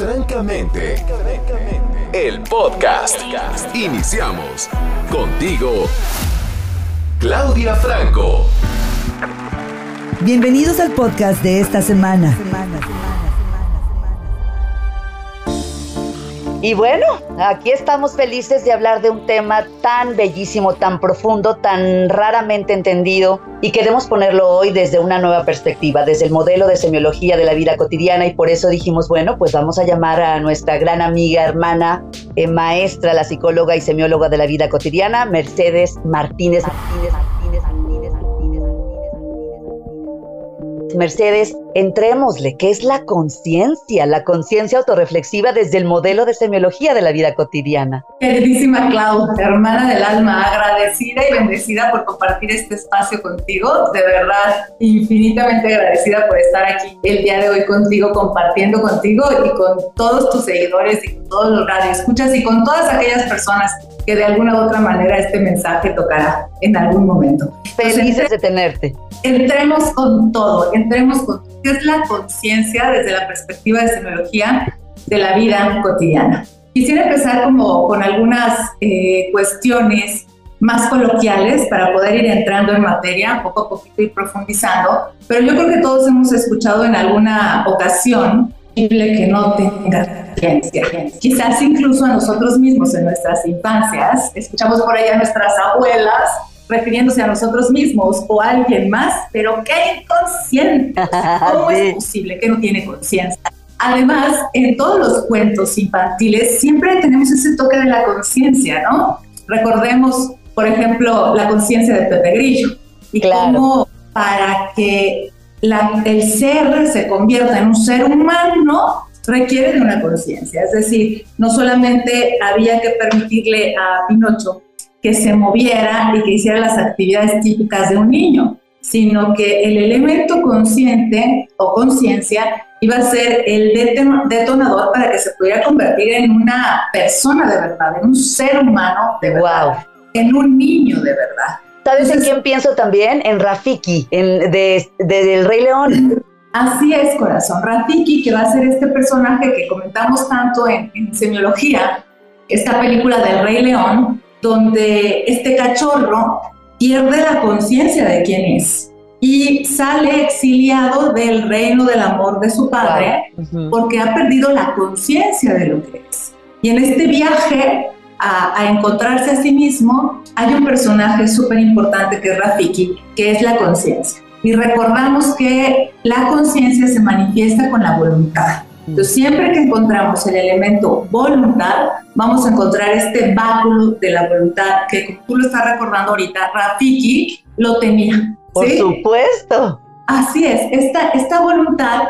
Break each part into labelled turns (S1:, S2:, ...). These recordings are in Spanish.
S1: Francamente, el podcast. Iniciamos contigo, Claudia Franco.
S2: Bienvenidos al podcast de esta semana.
S3: Y bueno, aquí estamos felices de hablar de un tema tan bellísimo, tan profundo, tan raramente entendido y queremos ponerlo hoy desde una nueva perspectiva, desde el modelo de semiología de la vida cotidiana y por eso dijimos, bueno, pues vamos a llamar a nuestra gran amiga, hermana, eh, maestra, la psicóloga y semióloga de la vida cotidiana, Mercedes Martínez. Martínez, Mercedes, entrémosle, ¿qué es la conciencia? La conciencia autorreflexiva desde el modelo de semiología de la vida cotidiana.
S4: Queridísima Clau, hermana del alma, agradecida y bendecida por compartir este espacio contigo. De verdad, infinitamente agradecida por estar aquí el día de hoy contigo, compartiendo contigo y con todos tus seguidores y con todos los radioescuchas y con todas aquellas personas que de alguna u otra manera este mensaje tocará en algún momento.
S3: Felices de tenerte.
S4: Entremos con todo, entremos con qué es la conciencia desde la perspectiva de semiología de la vida cotidiana. Quisiera empezar como con algunas eh, cuestiones más coloquiales para poder ir entrando en materia, poco a poquito y profundizando, pero yo creo que todos hemos escuchado en alguna ocasión que no tenga conciencia. Quizás incluso a nosotros mismos en nuestras infancias, escuchamos por ahí a nuestras abuelas refiriéndose a nosotros mismos o a alguien más, pero qué inconsciente. ¿Cómo es posible que no tiene conciencia? Además, en todos los cuentos infantiles siempre tenemos ese toque de la conciencia, ¿no? Recordemos, por ejemplo, la conciencia de Pepe Grillo y cómo para que el ser se convierta en un ser humano requiere de una conciencia. Es decir, no solamente había que permitirle a Pinocho que se moviera y que hiciera las actividades típicas de un niño, sino que el elemento consciente o conciencia iba a ser el detonador para que se pudiera convertir en una persona de verdad, en un ser humano de verdad, en un niño de verdad.
S3: ¿Sabes en quién pienso también? En Rafiki, en, de, de, Rey León.
S4: Así es, corazón. Rafiki, que va a ser este personaje que comentamos tanto en, en semiología, esta película del Rey León, donde este cachorro pierde la conciencia de quién es y sale exiliado del reino del amor de su padre porque ha perdido la conciencia de lo que es. Y en este viaje a, encontrarse a sí mismo hay un personaje súper importante que es Rafiki, que es la conciencia. Y recordamos que la conciencia se manifiesta con la voluntad. Entonces, siempre que encontramos el elemento voluntad, vamos a encontrar este báculo de la voluntad que, como tú lo estás recordando ahorita, Rafiki lo tenía.
S3: Por supuesto.
S4: Así es, esta, esta voluntad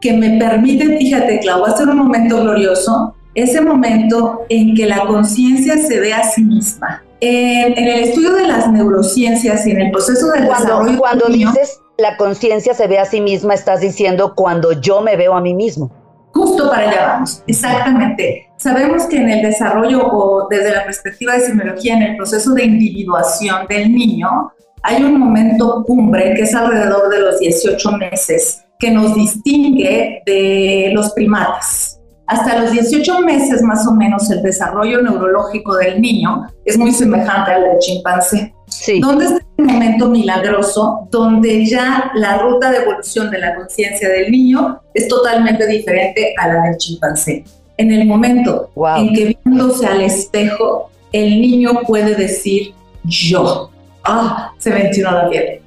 S4: que me permite, fíjate, Clau, va a ser un momento glorioso, ese momento en que la conciencia se ve a sí misma. En, el estudio de las neurociencias y en el proceso del
S3: cuando,
S4: desarrollo...
S3: Cuando dices la conciencia se ve a sí misma, estás diciendo cuando yo me veo a mí mismo.
S4: Justo para allá vamos, exactamente. Sabemos que en el desarrollo o desde la perspectiva de semiología, en el proceso de individuación del niño, hay un momento cumbre que es alrededor de los 18 meses que nos distingue de los primates. Hasta los 18 meses más o menos el desarrollo neurológico del niño es muy semejante al del chimpancé. Sí. ¿Dónde está el momento milagroso donde ya la ruta de evolución de la conciencia del niño es totalmente diferente a la del chimpancé? En el momento en que viéndose al espejo, el niño puede decir yo. Ah, se mencionó la piel.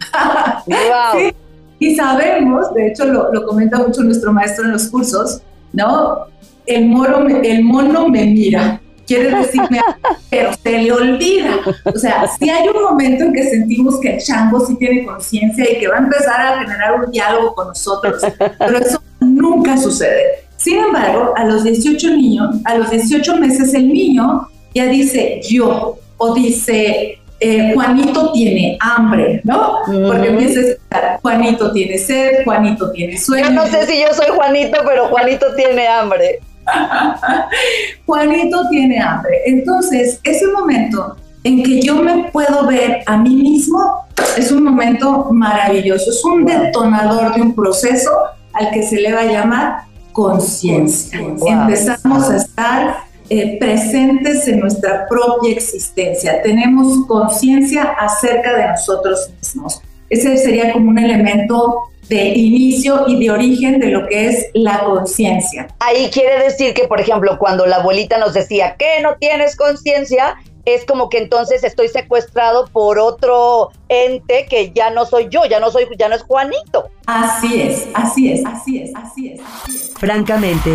S4: Wow. Y sabemos, de hecho lo, lo comenta mucho nuestro maestro en los cursos, ¿no? El, moro, el mono me mira quiere decirme, pero se le olvida. O sea, si hay un momento en que sentimos que el chango sí tiene conciencia y que va a empezar a generar un diálogo con nosotros, pero eso nunca sucede. Sin embargo, a los 18 niños, a los 18 meses el niño ya dice yo o dice eh, Juanito tiene hambre, ¿no? Porque empieza a escuchar, Juanito tiene sed, Juanito tiene sueño.
S3: Yo no sé si yo soy Juanito, pero Juanito tiene hambre.
S4: Juanito tiene hambre. Entonces, ese momento en que yo me puedo ver a mí mismo es un momento maravilloso, es un detonador de un proceso al que se le va a llamar conciencia. Empezamos a estar eh, presentes en nuestra propia existencia. Tenemos conciencia acerca de nosotros mismos. Ese sería como un elemento de inicio y de origen de lo que es la conciencia.
S3: Ahí quiere decir que, por ejemplo, cuando la abuelita nos decía que no tienes conciencia, es como que entonces estoy secuestrado por otro ente que ya no soy yo, ya no soy, ya no es Juanito.
S4: Así es, así es, así es, así es. Así es.
S2: Francamente.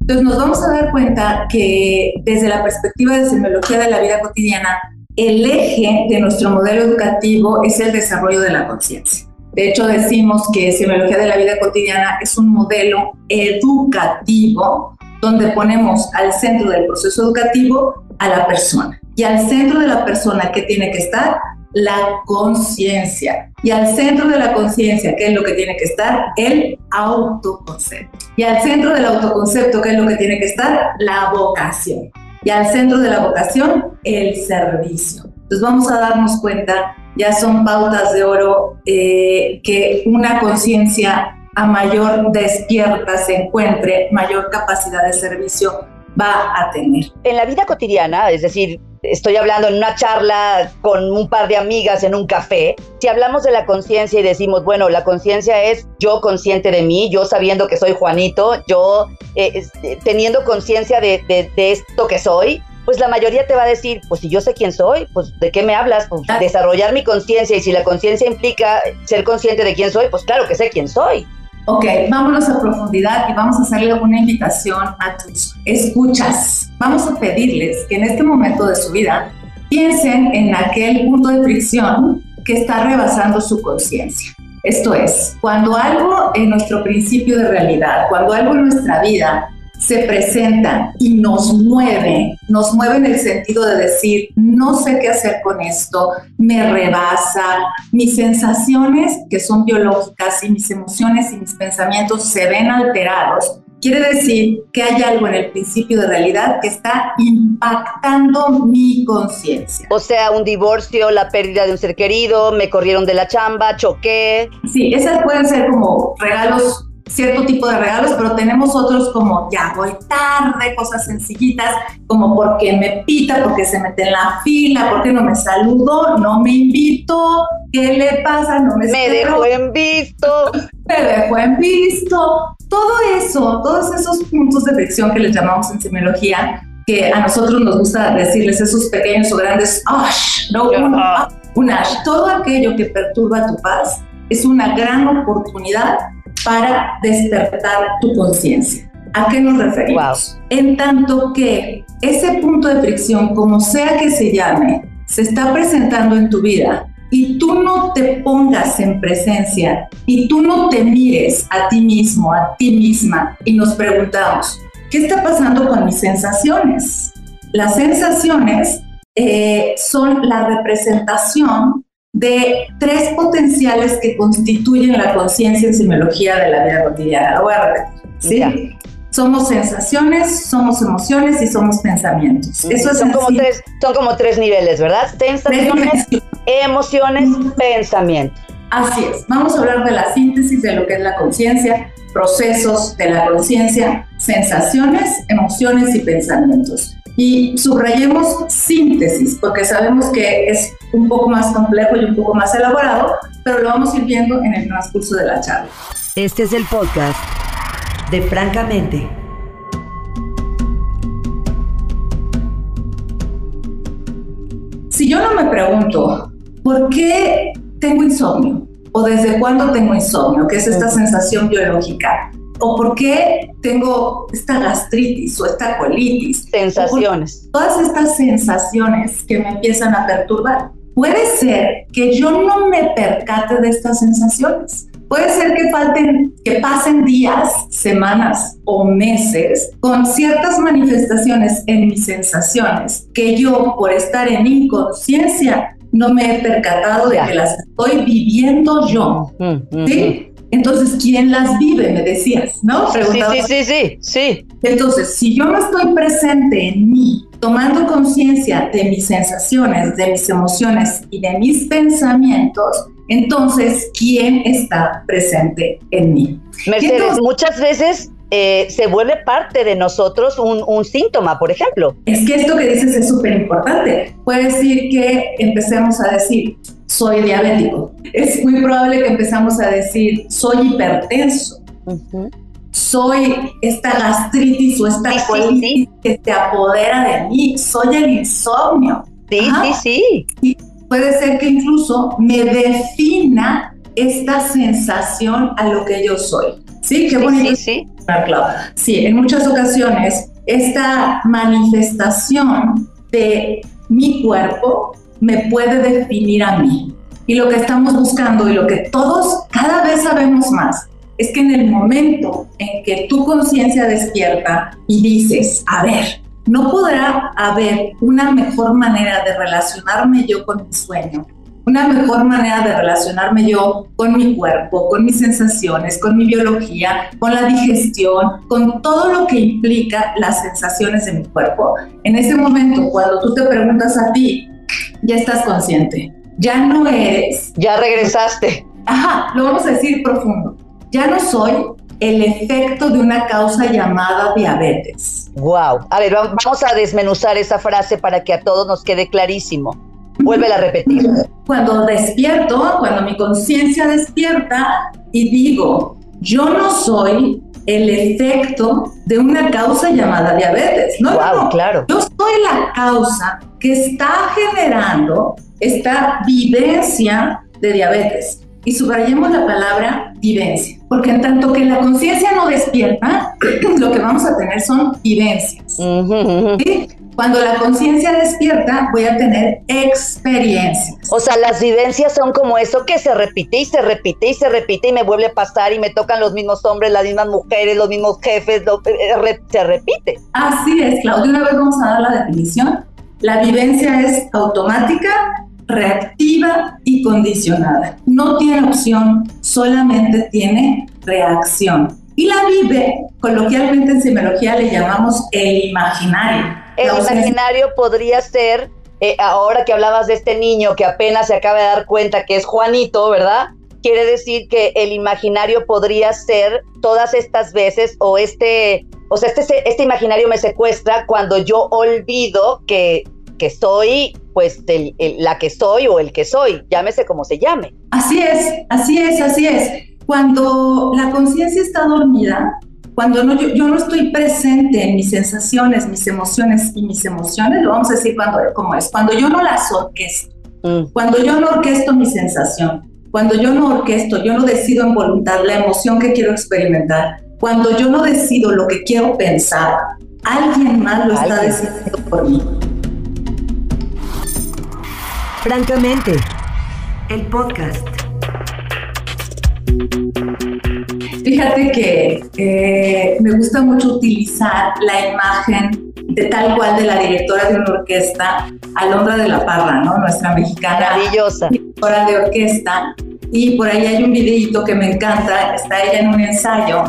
S4: Entonces nos vamos a dar cuenta que desde la perspectiva de semiología de la vida cotidiana, el eje de nuestro modelo educativo es el desarrollo de la conciencia. De hecho, decimos que semiología de la vida cotidiana es un modelo educativo donde ponemos al centro del proceso educativo a la persona. Y al centro de la persona, ¿qué tiene que estar? La conciencia. Y al centro de la conciencia, ¿qué es lo que tiene que estar? El autoconcepto. Y al centro del autoconcepto, ¿qué es lo que tiene que estar? La vocación. Y al centro de la vocación, el servicio. Entonces vamos a darnos cuenta, ya son pautas de oro, eh, que una conciencia a mayor despierta se encuentre, mayor capacidad de servicio va a tener.
S3: En la vida cotidiana, es decir, estoy hablando en una charla con un par de amigas en un café, si hablamos de la conciencia y decimos, bueno, la conciencia es yo consciente de mí, yo sabiendo que soy Juanito, yo eh, eh, teniendo conciencia de, esto que soy, pues la mayoría te va a decir, pues si yo sé quién soy, pues de qué me hablas, pues desarrollar mi conciencia y si la conciencia implica ser consciente de quién soy, pues claro que sé quién soy.
S4: Ok, vámonos a profundidad y vamos a hacerle una invitación a tus escuchas. Vamos a pedirles que en este momento de su vida piensen en aquel punto de fricción que está rebasando su conciencia. Esto es, cuando algo en nuestro principio de realidad, cuando algo en nuestra vida se presenta y nos mueve, nos mueve en el sentido de decir, no sé qué hacer con esto, me rebasa, mis sensaciones que son biológicas y mis emociones y mis pensamientos se ven alterados. Quiere decir que hay algo en el principio de realidad que está impactando mi conciencia.
S3: O sea, un divorcio, la pérdida de un ser querido, me corrieron de la chamba, choqué.
S4: Sí, esas pueden ser como regalos cierto tipo de regalos, pero tenemos otros como ya voy tarde, cosas sencillitas, como porque me pita, porque se mete en la fila, porque no me saludó, no me invitó, ¿qué le pasa? No me
S3: Me dejó en visto.
S4: Me dejó en visto. Todo eso, todos esos puntos de fricción que les llamamos en semiología, que a nosotros nos gusta decirles esos pequeños o grandes ash, no un ash, todo aquello que perturba tu paz es una gran oportunidad para despertar tu conciencia. ¿A qué nos referimos? En tanto que ese punto de fricción, como sea que se llame, se está presentando en tu vida y tú no te pongas en presencia y tú no te mires a ti mismo, a ti misma y nos preguntamos, ¿qué está pasando con mis sensaciones? Las sensaciones eh, son la representación de tres potenciales que constituyen la conciencia en semiología de la vida cotidiana. Lo voy a repetir. ¿sí? Somos sensaciones, somos emociones y somos pensamientos.
S3: Eso son, como tres, son como tres niveles, ¿verdad? Sensaciones, emociones, pensamientos.
S4: Así es. Vamos a hablar de la síntesis de lo que es la conciencia, procesos de la conciencia, sensaciones, emociones y pensamientos. Y subrayemos síntesis, porque sabemos que es un poco más complejo y un poco más elaborado, pero lo vamos a ir viendo en el transcurso de la charla.
S2: Este es el podcast de Francamente.
S4: Si yo no me pregunto, ¿por qué tengo insomnio? ¿O desde cuándo tengo insomnio? Que es esta sensación biológica o por qué tengo esta gastritis o esta colitis.
S3: Sensaciones.
S4: Todas estas sensaciones que me empiezan a perturbar. Puede ser que yo no me percate de estas sensaciones. Puede ser que falten, que pasen días, semanas o meses con ciertas manifestaciones en mis sensaciones que yo por estar en inconsciencia no me he percatado de que las estoy viviendo yo. ¿Sí? Entonces, ¿quién las vive? Me decías, ¿no?
S3: Sí, sí, sí, sí, sí.
S4: Entonces, si yo no estoy presente en mí, tomando conciencia de mis sensaciones, de mis emociones y de mis pensamientos, entonces, ¿quién está presente en mí?
S3: Mercedes, muchas veces eh, se vuelve parte de nosotros un, un, síntoma, por ejemplo.
S4: Es que esto que dices es súper importante. Puede decir que empecemos a decir, soy diabético. Es muy probable que empezamos a decir, soy hipertenso. Soy esta gastritis o esta colitis que se apodera de mí. Soy el insomnio.
S3: Sí, sí,
S4: sí. puede ser que incluso me defina esta sensación a lo que yo soy. Sí, qué bonito. Sí, sí. Sí, en muchas ocasiones esta manifestación de mi cuerpo me puede definir a mí. Y lo que estamos buscando y lo que todos cada vez sabemos más es que en el momento en que tu conciencia despierta y dices, a ver, no podrá haber una mejor manera de relacionarme yo con mi sueño, una mejor manera de relacionarme yo con mi cuerpo, con mis sensaciones, con mi biología, con la digestión, con todo lo que implica las sensaciones de mi cuerpo. En ese momento, cuando tú te preguntas a ti, ya estás consciente, ya no eres.
S3: Ya regresaste.
S4: Ajá, lo vamos a decir profundo. Ya no soy el efecto de una causa llamada diabetes.
S3: Wow. A ver, vamos a desmenuzar esa frase para que a todos nos quede clarísimo. Vuelve a repetir.
S4: Cuando despierto, cuando mi conciencia despierta y digo, yo no soy el efecto de una causa llamada diabetes. No,
S3: wow, claro.
S4: Yo soy la causa que está generando esta vivencia de diabetes. Y subrayemos la palabra vivencia, porque en tanto que la conciencia no despierta, lo que vamos a tener son vivencias. Cuando la conciencia despierta, voy a tener experiencias.
S3: O sea, las vivencias son como eso que se repite y se repite y se repite y me vuelve a pasar y me tocan los mismos hombres, las mismas mujeres, los mismos jefes, eh, se repite.
S4: Así es, Claudia. Una vez vamos a dar la definición. La vivencia es automática, reactiva y condicionada. No tiene opción, solamente tiene reacción. Y la vive, coloquialmente en semiología le llamamos el imaginario
S3: el imaginario podría ser, eh, ahora que hablabas de este niño que apenas se acaba de dar cuenta que es Juanito, ¿verdad? Quiere decir que el imaginario podría ser todas estas veces o este, o sea, este, este imaginario me secuestra cuando yo olvido que, que soy pues la que soy o el que soy, llámese como se llame.
S4: Así es, así es, así es. Cuando la conciencia está dormida, cuando no, yo, no estoy presente en mis sensaciones, mis emociones y mis emociones, lo vamos a decir cuando, como es, cuando yo no las orquesto, mm. cuando yo no orquesto mi sensación, cuando yo no orquesto, yo no decido en voluntad la emoción que quiero experimentar, cuando yo no decido lo que quiero pensar, alguien más lo está decidiendo por mí.
S2: Francamente, el podcast.
S4: Fíjate que eh, me gusta mucho utilizar la imagen de tal cual de la directora de una orquesta, Alondra de la Parra, ¿no? Nuestra mexicana.
S3: Maravillosa.
S4: Directora de orquesta. Y por ahí hay un videito que me encanta, está ella en un ensayo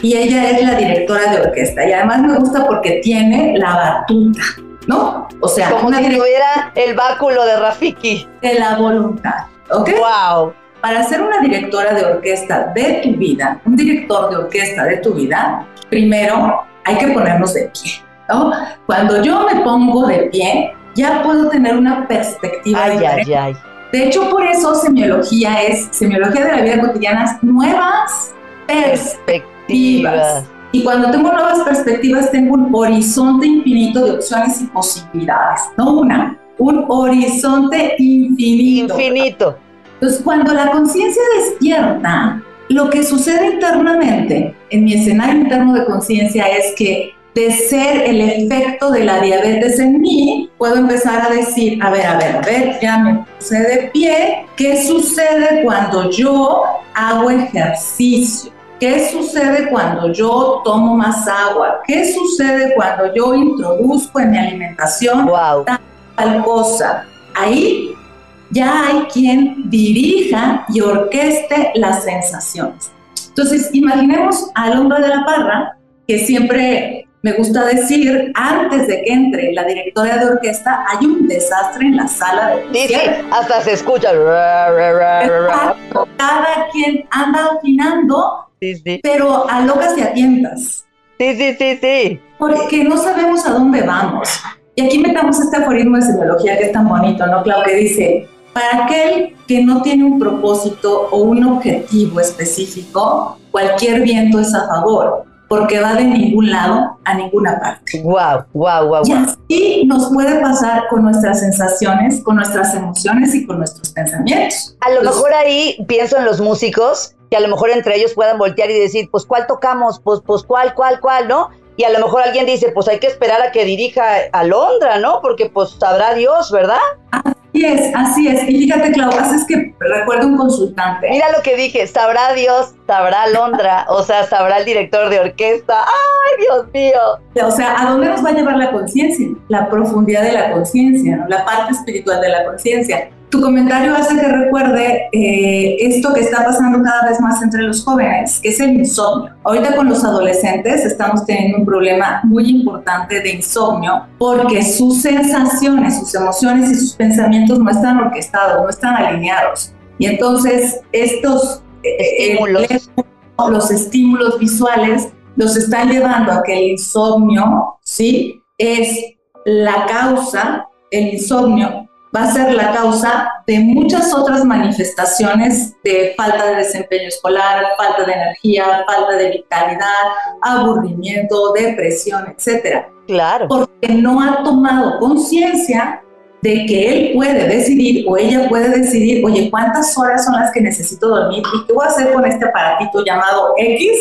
S4: y ella es la directora de orquesta. Y además me gusta porque tiene la batuta, ¿no?
S3: O sea, como si tuviera el báculo de Rafiki.
S4: De la voluntad, ¿ok?
S3: ¡Wow!
S4: Para ser una directora de orquesta de tu vida, un director de orquesta de tu vida, primero hay que ponernos de pie. ¿no? Cuando yo me pongo de pie, ya puedo tener una perspectiva
S3: ay, Ay, ay.
S4: De hecho, por eso semiología es semiología de la vida cotidiana, nuevas perspectivas. Y cuando tengo nuevas perspectivas, tengo un horizonte infinito de opciones y posibilidades. No una, un horizonte infinito.
S3: Infinito.
S4: Entonces, cuando la conciencia despierta, lo que sucede internamente, en mi escenario interno de conciencia, es que de ser el efecto de la diabetes en mí, puedo empezar a decir, a ver, a ver, a ver, ya me puse de pie, ¿qué sucede cuando yo hago ejercicio? ¿Qué sucede cuando yo tomo más agua? ¿Qué sucede cuando yo introduzco en mi alimentación tal cosa? Ahí ya hay quien dirija y orqueste las sensaciones. Entonces, imaginemos al hombre de la parra, que siempre me gusta decir, antes de que entre la directora de orquesta, hay un desastre en la sala de
S3: Sí, sí, hasta se escucha.
S4: Cada quien anda
S3: sí.
S4: pero a locas y a tientas,
S3: Sí, sí, sí, sí.
S4: porque no sabemos a dónde vamos. Y aquí metamos este aforismo de semiología que es tan bonito, ¿no, Clau? Que dice, para aquel que no tiene un propósito o un objetivo específico, cualquier viento es a favor, porque va de ningún lado a ninguna parte.
S3: Wow, wow, wow,
S4: Y así nos puede pasar con nuestras sensaciones, con nuestras emociones y con nuestros pensamientos.
S3: A lo
S4: Pues-
S3: mejor ahí pienso en los músicos, que a lo mejor entre ellos puedan voltear y decir, pues cuál tocamos, pues, pues cuál, cuál, cuál, ¿no? Y a lo mejor alguien dice, pues hay que esperar a que dirija a Londra, ¿no? Porque pues sabrá Dios, ¿verdad?
S4: Así es, así es. Y fíjate, Clau, haces que recuerdo un consultante.
S3: Mira lo que dije, sabrá Dios, sabrá Londra, o sea, sabrá el director de orquesta. ¡Ay, Dios mío!
S4: O sea, ¿a dónde nos va a llevar la conciencia? La profundidad de la conciencia, ¿no? la parte espiritual de la conciencia. Tu comentario hace que recuerde eh, esto que está pasando cada vez más entre los jóvenes, que es el insomnio. Ahorita con los adolescentes estamos teniendo un problema muy importante de insomnio porque sus sensaciones, sus emociones y sus pensamientos no están orquestados, no están alineados. Y entonces estos eh, eh, los estímulos visuales los están llevando a que el insomnio, ¿sí? Es la causa, el insomnio va a ser la causa de muchas otras manifestaciones de falta de desempeño escolar, falta de energía, falta de vitalidad, aburrimiento, depresión, etcétera
S3: Claro.
S4: porque no ha tomado conciencia de que él puede decidir o ella puede decidir, oye, ¿cuántas horas son las que necesito dormir? ¿Y qué voy a hacer con este aparatito llamado X?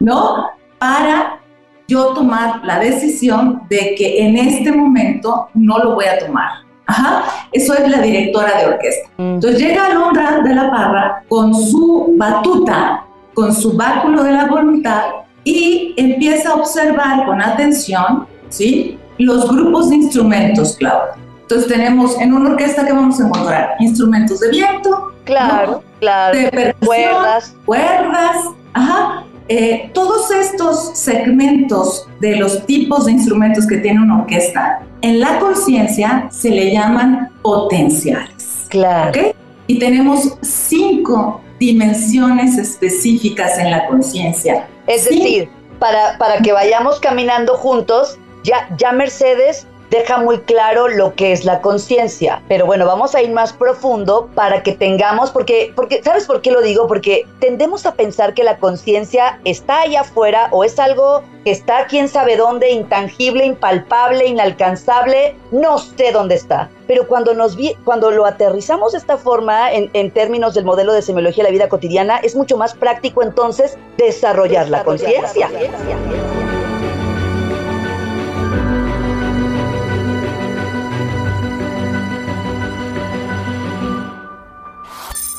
S4: ¿No? Para yo tomar la decisión de que en este momento no lo voy a tomar. Ajá, eso es la directora de orquesta.
S3: Mm.
S4: Entonces llega Alondra de la Parra con su batuta, con su báculo de la voluntad y empieza a observar con atención, ¿sí? Los grupos de instrumentos, Claudia. Entonces tenemos en una orquesta que vamos a encontrar instrumentos de viento,
S3: Claro, claro.
S4: de percusión,
S3: Cuerdas.
S4: cuerdas, ajá. Eh, todos estos segmentos de los tipos de instrumentos que tiene una orquesta, en la conciencia se le llaman potenciales.
S3: Claro.
S4: ¿ok? Y tenemos cinco dimensiones específicas en la conciencia.
S3: Es decir, para, para que vayamos caminando juntos, ya, ya Mercedes deja muy claro lo que es la conciencia. Pero bueno, vamos a ir más profundo para que tengamos, porque, porque, ¿sabes por qué lo digo? Porque tendemos a pensar que la conciencia está allá afuera o es algo que está quién sabe dónde, intangible, impalpable, inalcanzable, no sé dónde está. Pero cuando, nos vi, cuando lo aterrizamos de esta forma en, en términos del modelo de semiología de la vida cotidiana, es mucho más práctico entonces desarrollar, la conciencia.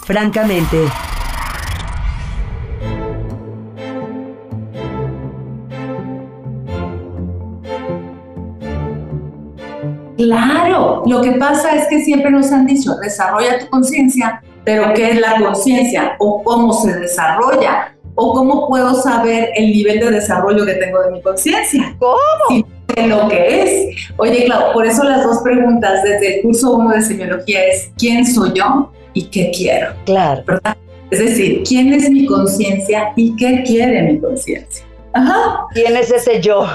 S2: Francamente,
S4: Claro, lo que pasa es que siempre nos han dicho, desarrolla tu conciencia, pero ¿qué es la conciencia? ¿O cómo se desarrolla? ¿O cómo puedo saber el nivel de desarrollo que tengo de mi conciencia?
S3: ¿Cómo?
S4: Sí, de lo que es. Oye, claro, por eso las dos preguntas desde el curso 1 de semiología es ¿quién soy yo y qué quiero?
S3: Claro.
S4: ¿Verdad? Es decir, ¿quién es mi conciencia y qué quiere mi conciencia? Ajá.
S3: ¿Quién es ese yo?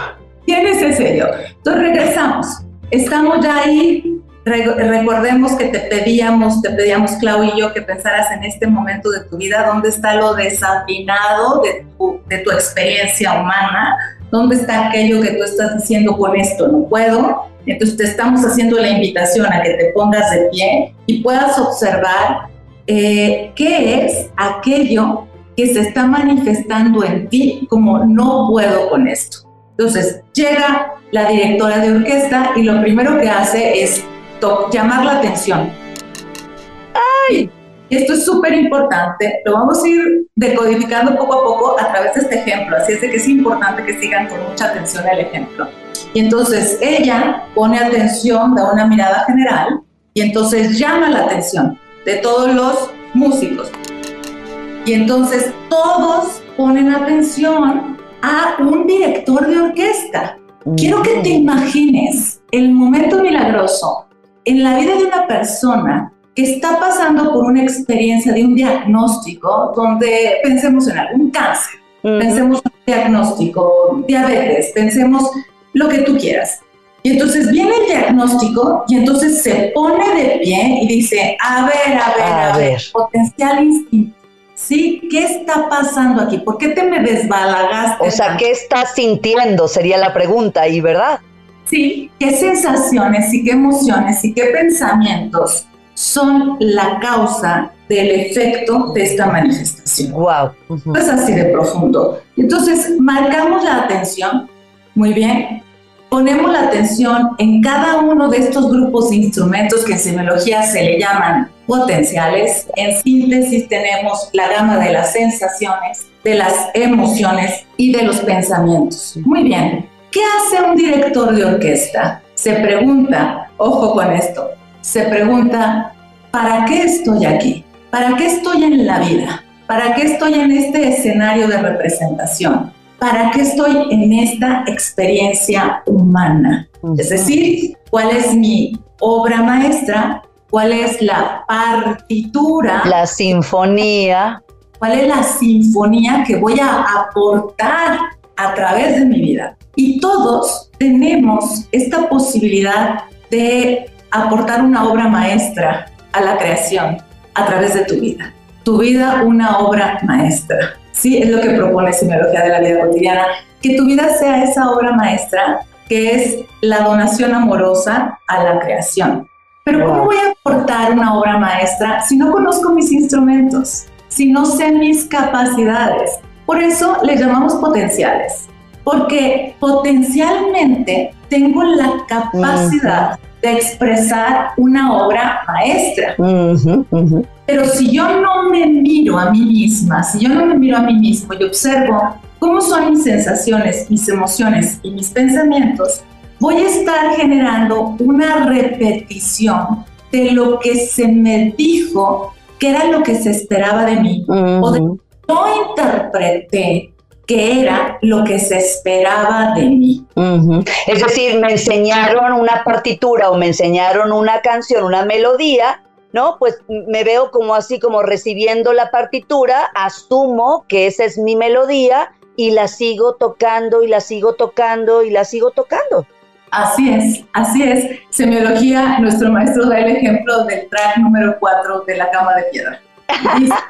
S4: ¿Quién es ese yo? Entonces regresamos. Estamos ya ahí. Re- recordemos que te pedíamos, te pedíamos, Clau y yo, que pensaras en este momento de tu vida, dónde está lo desafinado de tu, de tu experiencia humana, dónde está aquello que tú estás diciendo con esto no puedo. Entonces te estamos haciendo la invitación a que te pongas de pie y puedas observar eh, qué es aquello que se está manifestando en ti como no puedo con esto. Entonces llega la directora de orquesta y lo primero que hace es llamar la atención. ¡Ay! Esto es súper importante, lo vamos a ir decodificando poco a poco a través de este ejemplo, así es de que es importante que sigan con mucha atención el ejemplo. Y entonces ella pone atención, da una mirada general y entonces llama la atención de todos los músicos. Y entonces todos ponen atención a un director de orquesta. Quiero que te imagines el momento milagroso en la vida de una persona que está pasando por una experiencia de un diagnóstico donde pensemos en algún cáncer, pensemos en un diagnóstico, diabetes, pensemos lo que tú quieras. Y entonces viene el diagnóstico y entonces se pone de pie y dice, a ver, a ver, a, ver, potencial instinto. Sí, ¿qué está pasando aquí? ¿Por qué te me desbalagaste?
S3: O sea, ¿qué estás sintiendo? Sería la pregunta, ¿y verdad?
S4: Sí, ¿qué sensaciones y qué emociones y qué pensamientos son la causa del efecto de esta manifestación?
S3: Wow.
S4: Es así de profundo. Entonces, marcamos la atención, muy bien, ponemos la atención en cada uno de estos grupos de instrumentos que en semiología se le llaman potenciales. En síntesis tenemos la gama de las sensaciones, de las emociones y de los pensamientos. Muy bien, ¿qué hace un director de orquesta? Se pregunta, ojo con esto, se pregunta, ¿para qué estoy aquí? ¿Para qué estoy en la vida? ¿Para qué estoy en este escenario de representación? ¿Para qué estoy en esta experiencia humana? Es decir, ¿cuál es mi obra maestra? ¿Cuál es la partitura?
S3: La sinfonía.
S4: ¿Cuál es la sinfonía que voy a aportar a través de mi vida? Y todos tenemos esta posibilidad de aportar una obra maestra a la creación a través de tu vida. Tu vida una obra maestra. Sí, es lo que propone Semiología de la Vida Cotidiana, que tu vida sea esa obra maestra que es la donación amorosa a la creación. Pero ¿cómo voy a aportar una obra maestra si no conozco mis instrumentos, si no sé mis capacidades? Por eso le llamamos potenciales, porque potencialmente tengo la capacidad de expresar una obra maestra. Pero si yo no me miro a mí misma, si yo no me miro a mí mismo y observo cómo son mis sensaciones, mis emociones y mis pensamientos, voy a estar generando una repetición de lo que se me dijo que era lo que se esperaba de mí. O de yo interpreté que era lo que se esperaba de mí.
S3: Es decir, me enseñaron una partitura o me enseñaron una canción, una melodía, ¿no? Pues me veo como así, como recibiendo la partitura, asumo que esa es mi melodía y la sigo tocando y la sigo tocando y la sigo tocando.
S4: Así es, así es. Semiología, nuestro maestro da el ejemplo del track número 4 de la cama de piedra.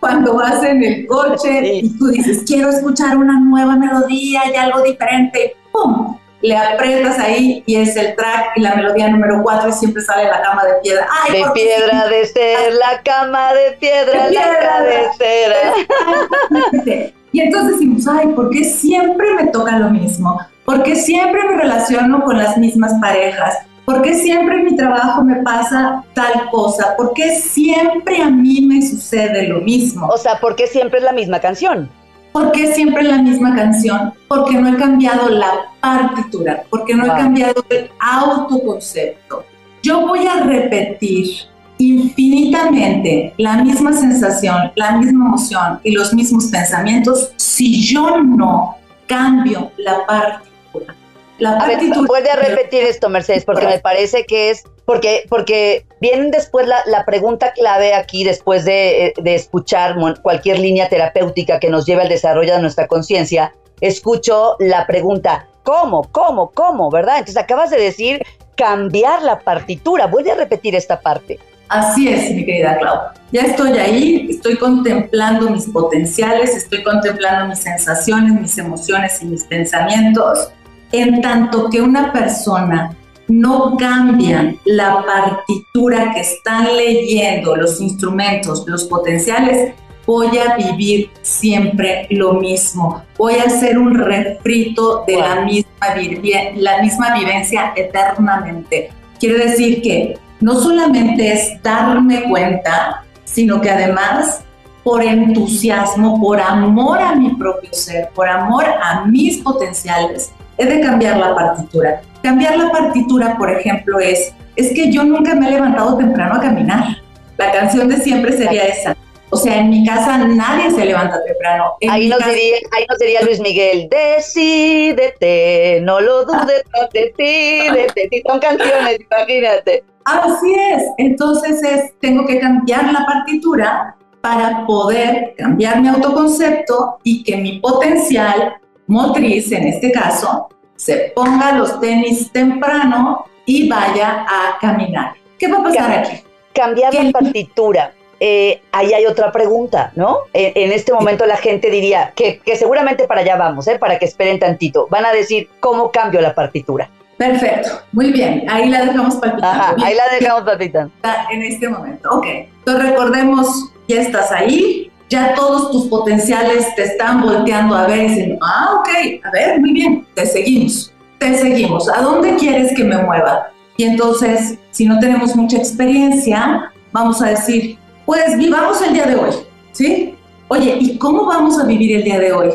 S4: cuando vas en el coche y tú dices, quiero escuchar una nueva melodía y algo diferente, ¡pum! Le aprietas ahí y es el track y la melodía número cuatro y siempre sale la cama de piedra.
S3: de piedra de ser, la cama de piedra, de piedra
S4: la Y entonces decimos, ay, ¿por qué siempre me toca lo mismo? ¿Por qué siempre me relaciono con las mismas parejas? ¿Por qué siempre en mi trabajo me pasa tal cosa? ¿Por qué siempre a mí me sucede lo mismo?
S3: O sea, ¿por qué siempre es la misma canción?
S4: ¿Por qué siempre la misma canción? Porque no he cambiado la partitura, porque no he cambiado el autoconcepto. Yo voy a repetir infinitamente la misma sensación, la misma emoción y los mismos pensamientos si yo no cambio la partitura.
S3: La a ver, puede repetir esto, Mercedes, porque me parece que es, porque, porque viene después la, la pregunta clave aquí, después de, eh, de, escuchar cualquier línea terapéutica que nos lleve al desarrollo de nuestra conciencia, escucho la pregunta, ¿cómo, cómo, cómo, verdad? Entonces acabas de decir cambiar la partitura. Voy a repetir esta parte.
S4: Así es, mi querida Clau. Ya estoy ahí, estoy contemplando mis potenciales, estoy contemplando mis sensaciones, mis emociones y mis pensamientos en tanto que una persona no cambia la partitura que están leyendo, los instrumentos, los potenciales, voy a vivir siempre lo mismo. Voy a hacer un refrito de la misma, la misma vivencia eternamente. Quiere decir que no solamente es darme cuenta, sino que además por entusiasmo, por amor a mi propio ser, por amor a mis potenciales, es de cambiar la partitura. Cambiar la partitura, por ejemplo, es, es que yo nunca me he levantado temprano a caminar. La canción de siempre sería esa. O sea, en mi casa nadie se levanta temprano.
S3: ahí nos, diría, ahí nos diría Luis Miguel, decídete, no lo dudes, no decídete. Si son canciones, imagínate.
S4: Así es. Entonces es, tengo que cambiar la partitura para poder cambiar mi autoconcepto y que mi potencial motriz, en este caso, se ponga los tenis temprano y vaya a caminar. ¿Qué va a pasar aquí?
S3: Cambiar la partitura. Eh, ahí hay otra pregunta, ¿no? En, este momento la gente diría que, seguramente para allá vamos, ¿eh? para que esperen tantito. Van a decir, ¿cómo cambio la partitura?
S4: Perfecto, muy bien, ahí la dejamos palpitando.
S3: ahí la dejamos palpitando.
S4: En este momento, ok. Entonces recordemos, ya estás ahí, ya todos tus potenciales te están volteando a ver y diciendo, ah, ok, a ver, muy bien, te seguimos, te seguimos. ¿A dónde quieres que me mueva? Y entonces, si no tenemos mucha experiencia, vamos a decir, pues vivamos el día de hoy, ¿sí? Oye, ¿y cómo vamos a vivir el día de hoy?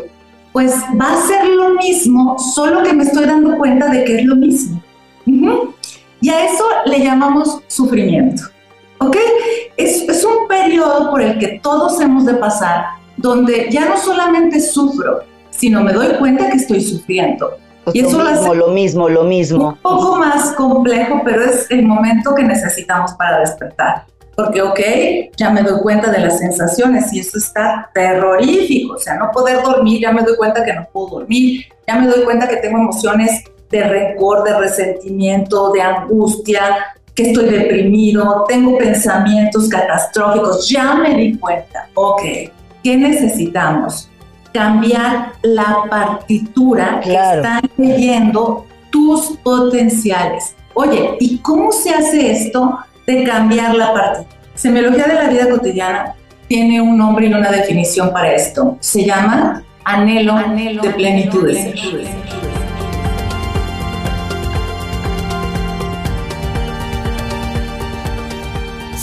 S4: Pues va a ser lo mismo, solo que me estoy dando cuenta de que es lo mismo. Y a eso le llamamos sufrimiento. ¿Ok? Es, es un periodo por el que todos hemos de pasar, donde ya no solamente sufro, sino me doy cuenta que estoy sufriendo.
S3: Pues y eso lo mismo, lo mismo, lo mismo.
S4: Un poco más complejo, pero es el momento que necesitamos para despertar. Porque, ok, ya me doy cuenta de las sensaciones y eso está terrorífico. O sea, no poder dormir, ya me doy cuenta que no puedo dormir, ya me doy cuenta que tengo emociones de rencor, de resentimiento, de angustia, que estoy deprimido, tengo pensamientos catastróficos, ya me di cuenta, ok, ¿qué necesitamos? Cambiar la partitura que están leyendo tus potenciales. Oye, ¿y cómo se hace esto de cambiar la partitura? Semiología de la vida cotidiana tiene un nombre y una definición para esto. Se llama anhelo, anhelo de plenitud de ser.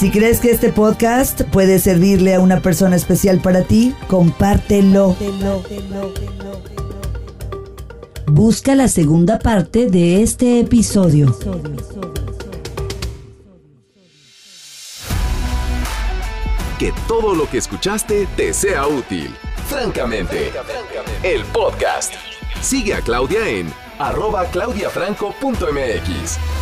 S2: Si crees que este podcast puede servirle a una persona especial para ti, compártelo. Busca la segunda parte de este episodio.
S1: Que todo lo que escuchaste te sea útil. Francamente, el podcast. Sigue a Claudia en arroba claudiafranco.mx.